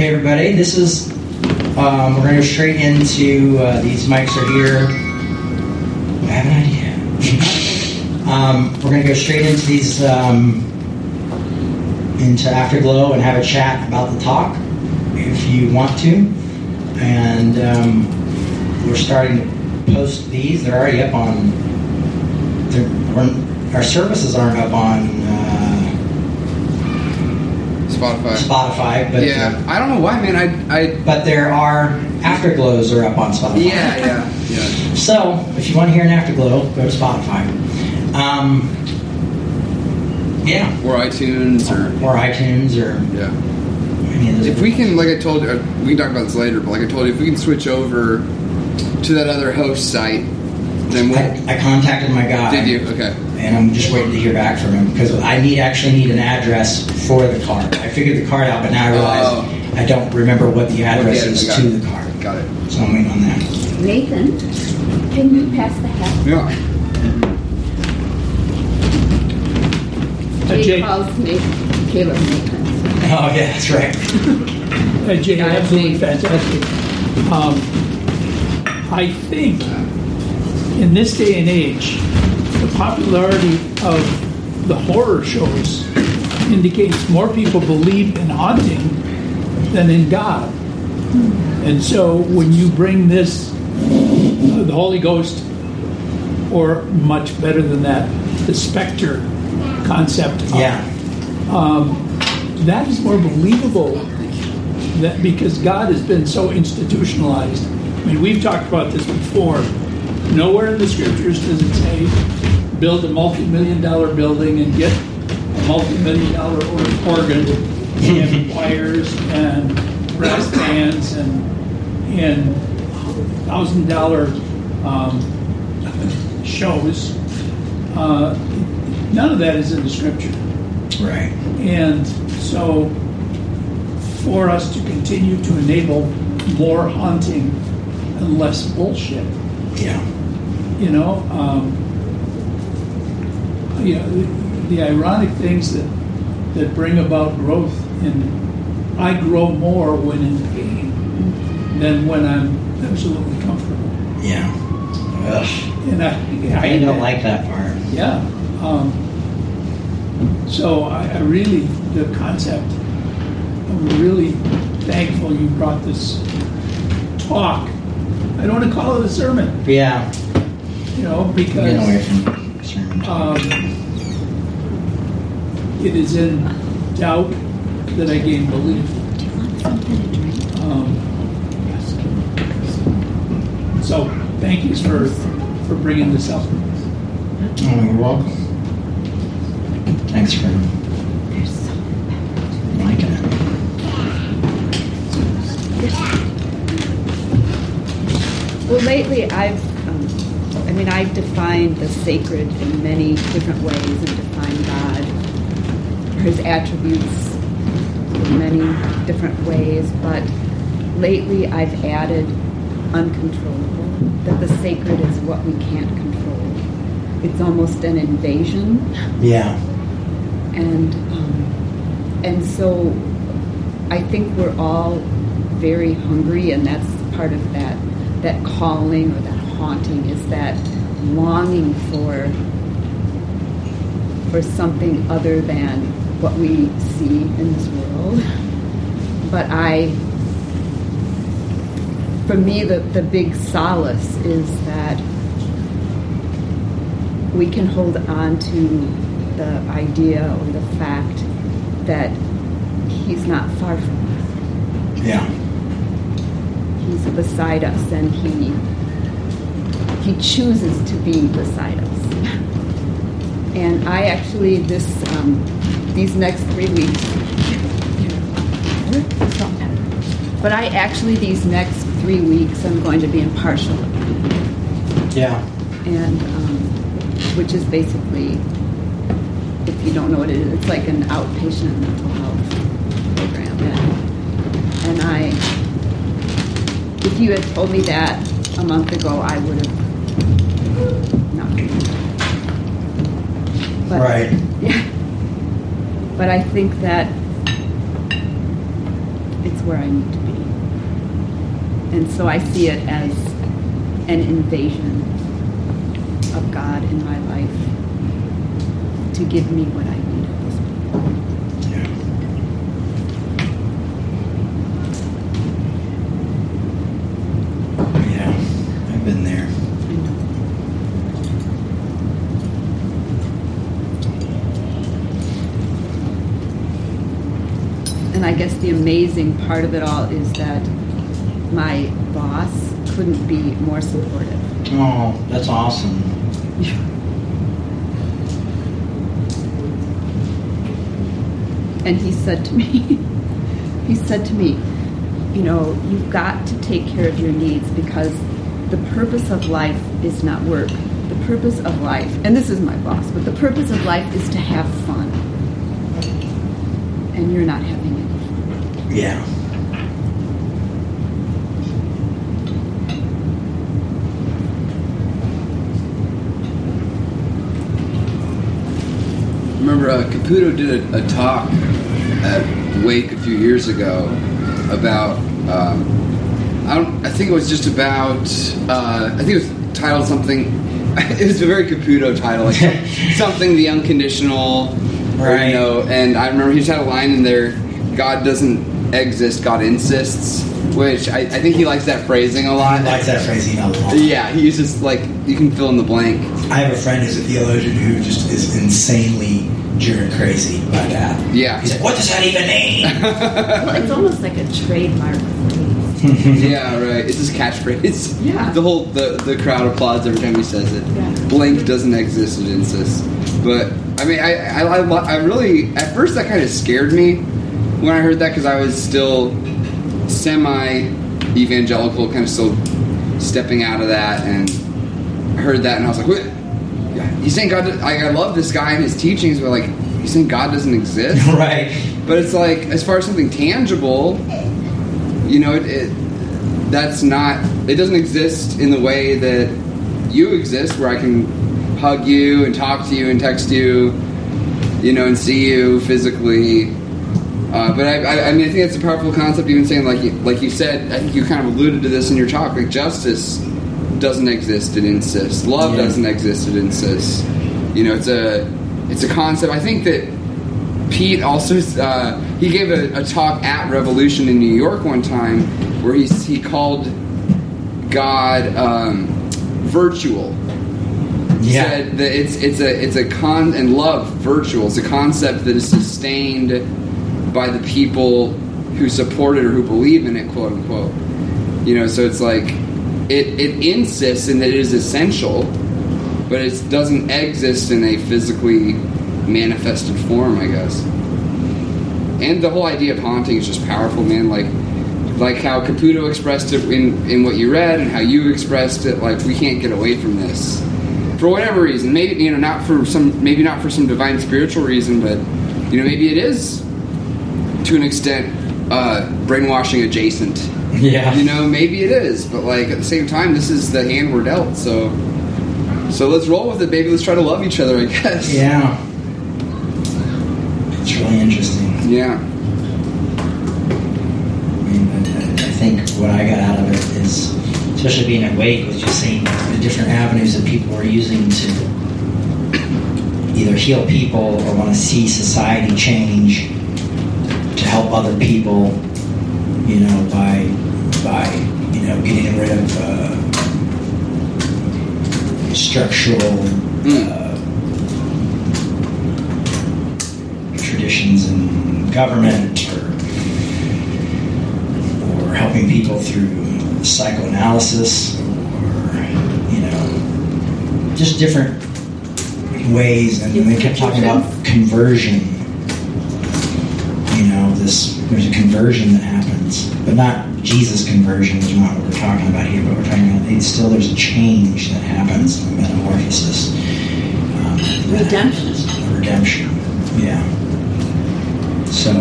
Okay, everybody, this is, um, we're going to go straight into, uh, these mics are here. I have an idea. um, we're going to go straight into these, um, into Afterglow and have a chat about the talk if you want to. And um, we're starting to post these. They're already up on, our services aren't up on Spotify. Spotify, but Yeah, I don't know why, man. I, I, but there are afterglows are up on Spotify. yeah, yeah, yeah. So if you want to hear an afterglow, go to Spotify. Um, yeah, Or iTunes, or or iTunes or yeah. any of those. If we can, like I told you, uh, we can talk about this later. But like I told you, if we can switch over to that other host site, then we'll. I, I contacted my guy. Did you? Okay. And I'm just waiting to hear back from him because I need actually need an address for the card. I figured the card out, but now I realize Oh. I don't remember what the address Okay, is to it. the card. Got it. So I'm waiting on that. Nathan, can you pass the hat? Yeah. Jay Jay- calls me Caleb Nathan. Oh yeah, that's right. Uh, Jay, absolutely fantastic. Um, I think in this day and age, the popularity of the horror shows indicates more people believe in haunting than in God. And so when you bring this, uh, the Holy Ghost, or much better than that, the specter concept, up, Yeah, that is more believable that because God has been so institutionalized. I mean, we've talked about this before. Nowhere in the scriptures does it say build a multi-million dollar building and get a multi-million dollar organ and choirs and brass bands and and thousand dollar um, shows. Uh, none of that is in the scripture. right. And so, for us to continue to enable more haunting and less bullshit, Yeah, you know, um, you know, the, the ironic things that that bring about growth in, I grow more when in pain than when I'm absolutely comfortable. yeah. Ugh. And I, I don't like that part. Yeah. Um, so I, I really, the concept, I'm really thankful you brought this talk. I don't want to call it a sermon, Yeah, you know, get away because from sermon talk. um, it is in doubt that I gain belief. Do you want something to drink? Um, so thank you for for bringing this up. Oh, you're welcome. Thanks for There's so liking it. Well, lately I've, I mean, I've defined the sacred in many different ways and defined God or His attributes in many different ways, but lately I've added uncontrollable, that the sacred is what we can't control. It's almost an invasion Yeah, and um, and so I think we're all very hungry, and that's part of that that calling or that haunting is that longing for for something other than what we see in this world. But I, for me, the, the big solace is that we can hold on to the idea or the fact that he's not far from us. yeah, He's beside us and he he chooses to be beside us. And I actually this um, these next three weeks but I actually these next three weeks I'm going to be impartial. yeah. and um, which is basically, if you don't know what it is, it's like an outpatient mental health program. And, and I, if you had told me that a month ago, I would have not. But, Right. Yeah. But I think that it's where I need to be. And so I see it as an invasion of God in my life to give me what I need at this point. Yeah. Yeah, I've been there. I know. And I guess the amazing part of it all is that my boss couldn't be more supportive. Oh, that's awesome. And he said to me, he said to me, you know, you've got to take care of your needs because the purpose of life is not work. The purpose of life, and this is my boss, but the purpose of life is to have fun. And you're not having. Yeah. remember uh, Caputo did a, a talk at Wake a few years ago about. Um, I don't. I think it was just about. Uh, I think it was titled something. It was a very Caputo title, like something the unconditional, or, Right. you know. And I remember he just had a line in there: "God doesn't exist, God insists," which I, I think he likes that phrasing a lot. I like that phrasing a lot. Yeah, he uses like you can fill in the blank. I have a friend who's a theologian who just is insanely driven crazy by that. Yeah. He's like, what does that even mean? Well, it's almost like a trademark phrase. yeah, right. It's his catchphrase. Yeah. The whole the, the crowd applauds every time he says it. Yeah. Blank doesn't exist, it insists. But I mean, I I, I, I really at first that kind of scared me when I heard that because I was still semi evangelical, kind of still stepping out of that, and I heard that and I was like, what? He's saying God. I, I love this guy and his teachings, but like, he's saying God doesn't exist. right. But it's like, as far as something tangible, you know, it, it that's not. It doesn't exist in the way that you exist, where I can hug you and talk to you and text you, you know, and see you physically. Uh, but I, I, I mean, I think that's a powerful concept. Even saying, like, you, like you said, I think you kind of alluded to this in your talk. Like, justice doesn't exist; it insists. Love Yeah. doesn't exist; it insists. You know, it's a, it's a concept. I think that Pete also uh, he gave a, a talk at Revolution in New York one time where he he called God um, virtual. He Yeah. said that it's it's a it's a con and love virtual. It's a concept that is sustained by the people who support it or who believe in it, quote unquote. You know, so it's like it it insists in that it is essential, but it doesn't exist in a physically manifested form, I guess. And the whole idea of haunting is just powerful, man. Like, like how Caputo expressed it in, in what you read, and how you expressed it. Like, we can't get away from this for whatever reason. Maybe you know, not for some, maybe not for some divine spiritual reason, but you know, maybe it is to an extent uh, brainwashing adjacent. Yeah. You know, maybe it is, but like at the same time, this is the hand we're dealt. So, so let's roll with it, baby. Let's try to love each other, I guess. Yeah. It's really interesting. Yeah. I I think what I got out of it is, especially being awake, was just seeing the different avenues that people are using to either heal people or want to see society change, help other people, you know, by by you know getting rid of uh, structural. Uh, traditions in government or or helping people through psychoanalysis or you know just different ways. And they kept talking about conversion. you know this there's a conversion that happens but not jesus conversion is not what we're talking about here but we're talking about it's still there's a change that happens a metamorphosis um, Redemption. A redemption yeah so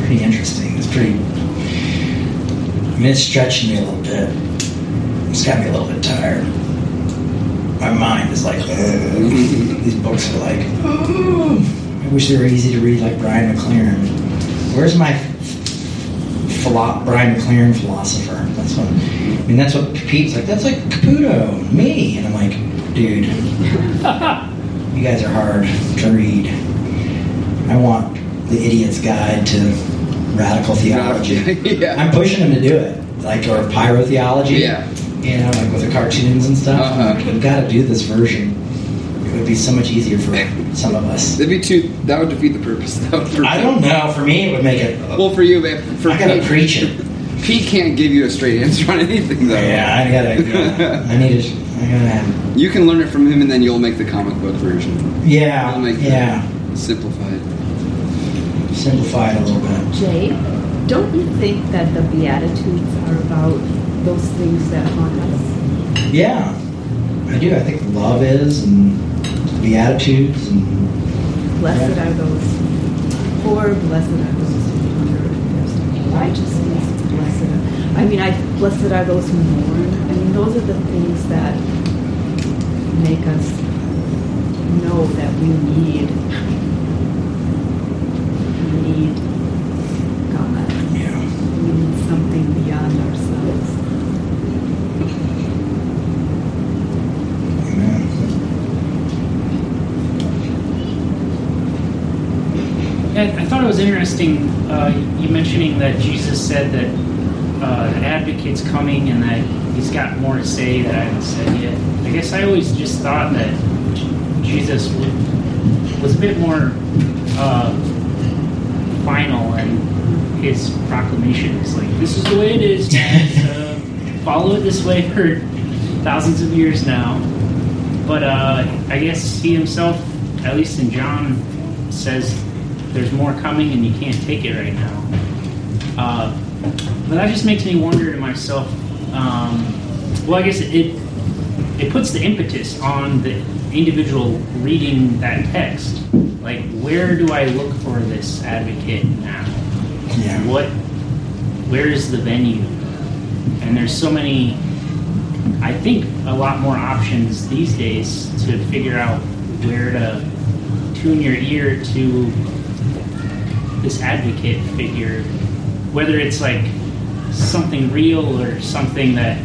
pretty interesting it's pretty I mean, it's stretching me a little bit. It's got me a little bit tired. My mind is like, these books are like, "Ugh." I wish they were easy to read like Brian McLaren. Where's my philo- Brian McLaren philosopher. That's what I mean. That's what Pete's like. That's like Caputo, me, and I'm like, dude, you guys are hard to read. I want the idiot's guide to radical theology. Yeah. I'm pushing him to do it, like or pyrotheology. Yeah. You know, like with the cartoons and stuff. Uh-huh. like, We've got to do this version. It would be so much easier for some of us. That'd be too. That would defeat the purpose, though. For I don't know. For me, it would make it. Uh, well, for you, man. For I gotta Pete, preach it. Pete can't give you a straight answer on anything, though. Yeah, I gotta. Yeah, I need to. I gotta. You can learn it from him, and then you'll make the comic book version. Yeah, I'll make yeah. Simplified. Simplify it a little bit. Jay, don't you think that the Beatitudes are about those things that haunt us? Yeah, I do. I think love is and beatitudes and Blessed Yeah. are those poor, blessed are those who righteousness, blessed are, I mean, I, blessed are those who mourn. I mean, those are the things that make us know that we need, we need God. yeah. We need something beyond ourselves. Amen. Yeah, I thought it was interesting uh, you mentioning that Jesus said that uh, the advocate's coming and that he's got more to say that I haven't said yet. I guess I always just thought that Jesus was a bit more uh, final in his proclamations. Like, this is the way it is, guys. Uh, follow it this way for thousands of years now. But uh, I guess he himself, at least in John, says there's more coming and you can't take it right now. Uh, but that just makes me wonder to myself. Um, well, I guess it it puts the impetus on the individual reading that text. Like, where do I look for this advocate now? Yeah. What? Where is the venue? And there's so many. I think a lot more options these days to figure out where to tune your ear to this advocate figure, whether it's like something real or something that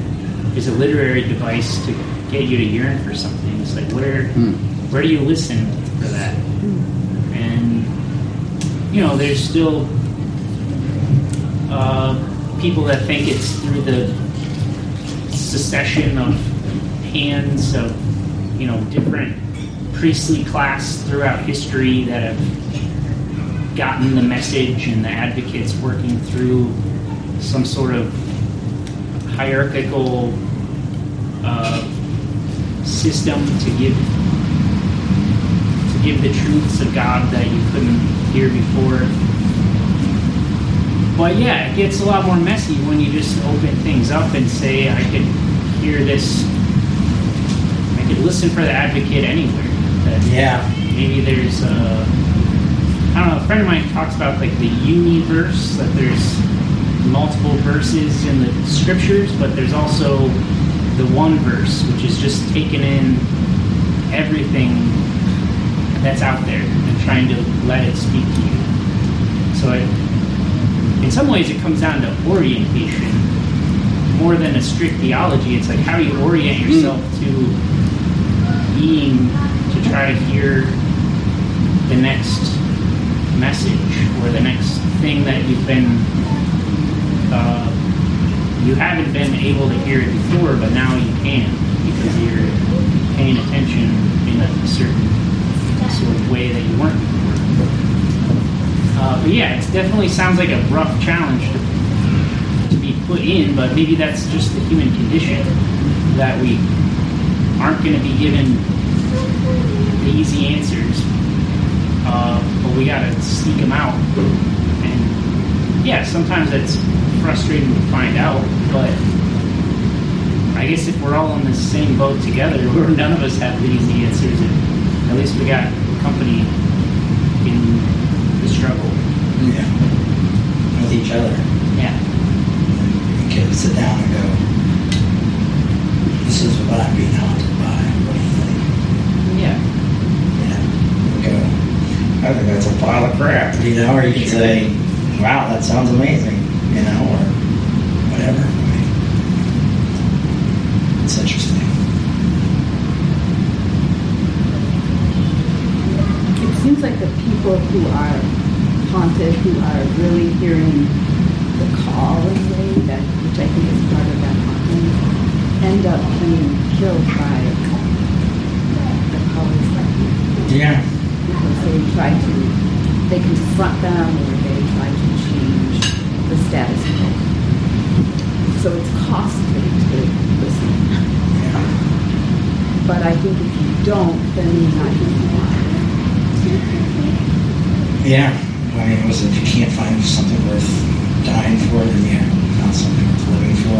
is a literary device to get you to yearn for something. It's like where Hmm. where do you listen for that? And you know, there's still uh, people that think it's through the succession of hands of you know different priestly class throughout history that have gotten the message and the advocates working through some sort of hierarchical uh, system to give to give the truths of God that you couldn't hear before. But yeah, it gets a lot more messy when you just open things up and say, I could hear this, I could listen for the advocate anywhere. That Yeah. maybe there's a, I don't know, a friend of mine talks about like the universe, that there's multiple verses in the scriptures, but there's also the one verse, which is just taking in everything that's out there and trying to let it speak to you. So it, in some ways, it comes down to orientation more than a strict theology. It's like how do you orient yourself to being to try to hear the next message or the next thing that you've been uh, you haven't been able to hear it before, but now you can because you're paying attention in a certain sort of way that you weren't before. Uh, but yeah, it definitely sounds like a rough challenge to, to be put in, but maybe that's just the human condition that we aren't going to be given the easy answers, uh, we got to seek them out. And yeah, sometimes it's frustrating to find out, but I guess if we're all in the same boat together, where none of us have the easy answers, at least we got company in the struggle. Yeah. With each other. Yeah. You can sit down and go, this is what I'm being haunted by. What do you think? Yeah. Yeah. Go, I think that's a pile of crap. You know, or you could say, wow, that sounds amazing. you know, or whatever. It's interesting. It seems like the people who are haunted, who are really hearing the call in a way, that, which I think is part of that haunting, end up being killed by the powers that be. Yeah. Because they try to, they confront them or they try to change the status quo. So it's costly to listen. But I think if you don't, then you're not going to want. Yeah. I mean, was if you can't find something worth dying for, then yeah, not something worth living for.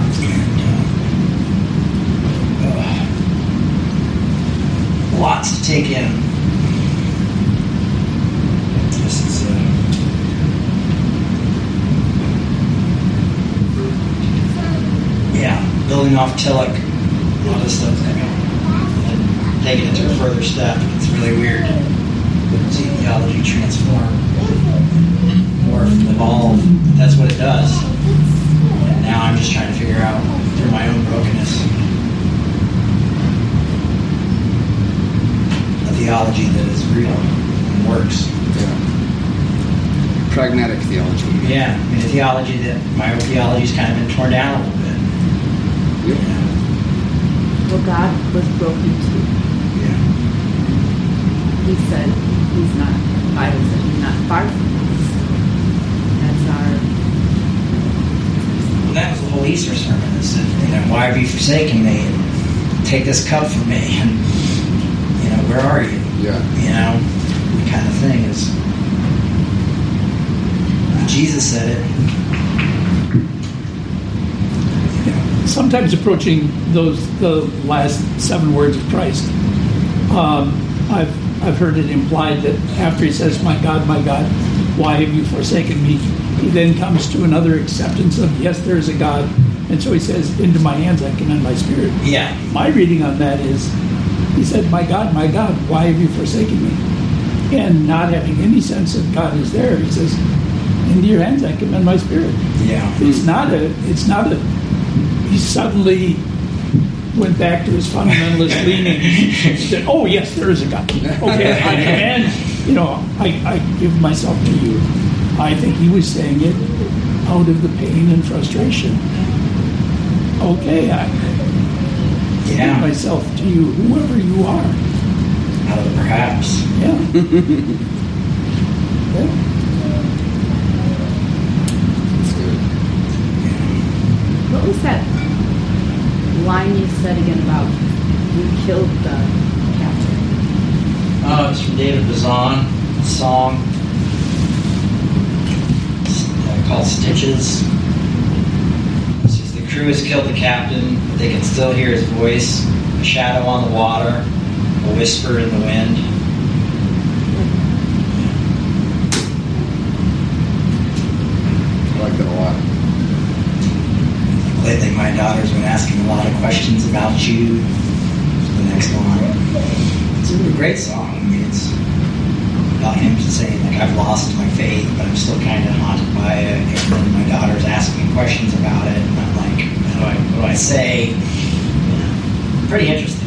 And, uh, uh, lots to take in. This is uh, yeah, building off Tillich, a lot of stuff. And taking it to a further step, it's really weird see theology transform, morph, evolve. That's what it does. And now I'm just trying to figure out through my own brokenness a theology that is real and works. Yeah. Pragmatic theology. Yeah, I mean, a theology that my own theology's kind of been torn down a little bit. Yep. You know? Well, God was broken too. Yeah. He said he's not, the Bible said he's not far from us. That's our, Well, that was the whole Easter sermon. Is said, you know, why have you forsaken me? And take this cup from me. And you know, where are you? Yeah. You know, the kind of thing is. Jesus said it. You know, sometimes approaching those the last seven words of Christ. Um, I've I've heard it implied that after he says, "My God, my God, why have you forsaken me?" He then comes to another acceptance of yes, there is a God, and so he says, "Into my hands I commend my spirit." yeah, My reading on that is, he said, "My God, my God, why have you forsaken me?" And not having any sense that God is there, he says, "Into your hands I commend my spirit." yeah, It's not a. It's not a. He suddenly went back to his fundamentalist leanings. Said, "Oh yes, there is a God. Okay, I command. You know, I, I give myself to you." I think he was saying it out of the pain and frustration. Okay, I give yeah. myself to you, whoever you are. Out of the perhaps. Yeah. yeah. What was that line you said again about you killed the captain? Oh, it's from David Bazan, a song uh, called Stitches. It crew has killed the captain, but they can still hear his voice, a shadow on the water, a whisper in the wind. I like that a lot. Lately, my daughter's been asking a lot of questions about you. The next line. It's a great song. I mean, it's about him saying, like, I've lost my faith, but I'm still kind of haunted by it. And then my daughter's asking me questions about it, and I'm like, how do I, what do I say? You know, pretty interesting.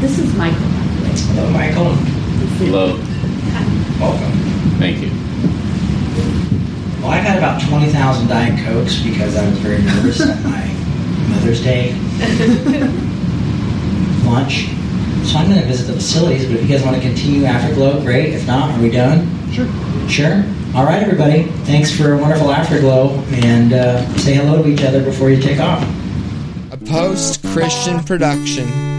This is Michael, by the way. Hello, Michael. Hello. Welcome. Thank you. Well, I've had about 20,000 Diet Cokes because I was very nervous at my Mother's Day lunch. So I'm going to visit the facilities, but if you guys want to continue Afterglow, great. If not, are we done? Sure. Sure. All right, everybody. Thanks for a wonderful Afterglow, and uh, say hello to each other before you take off. a post Christian production.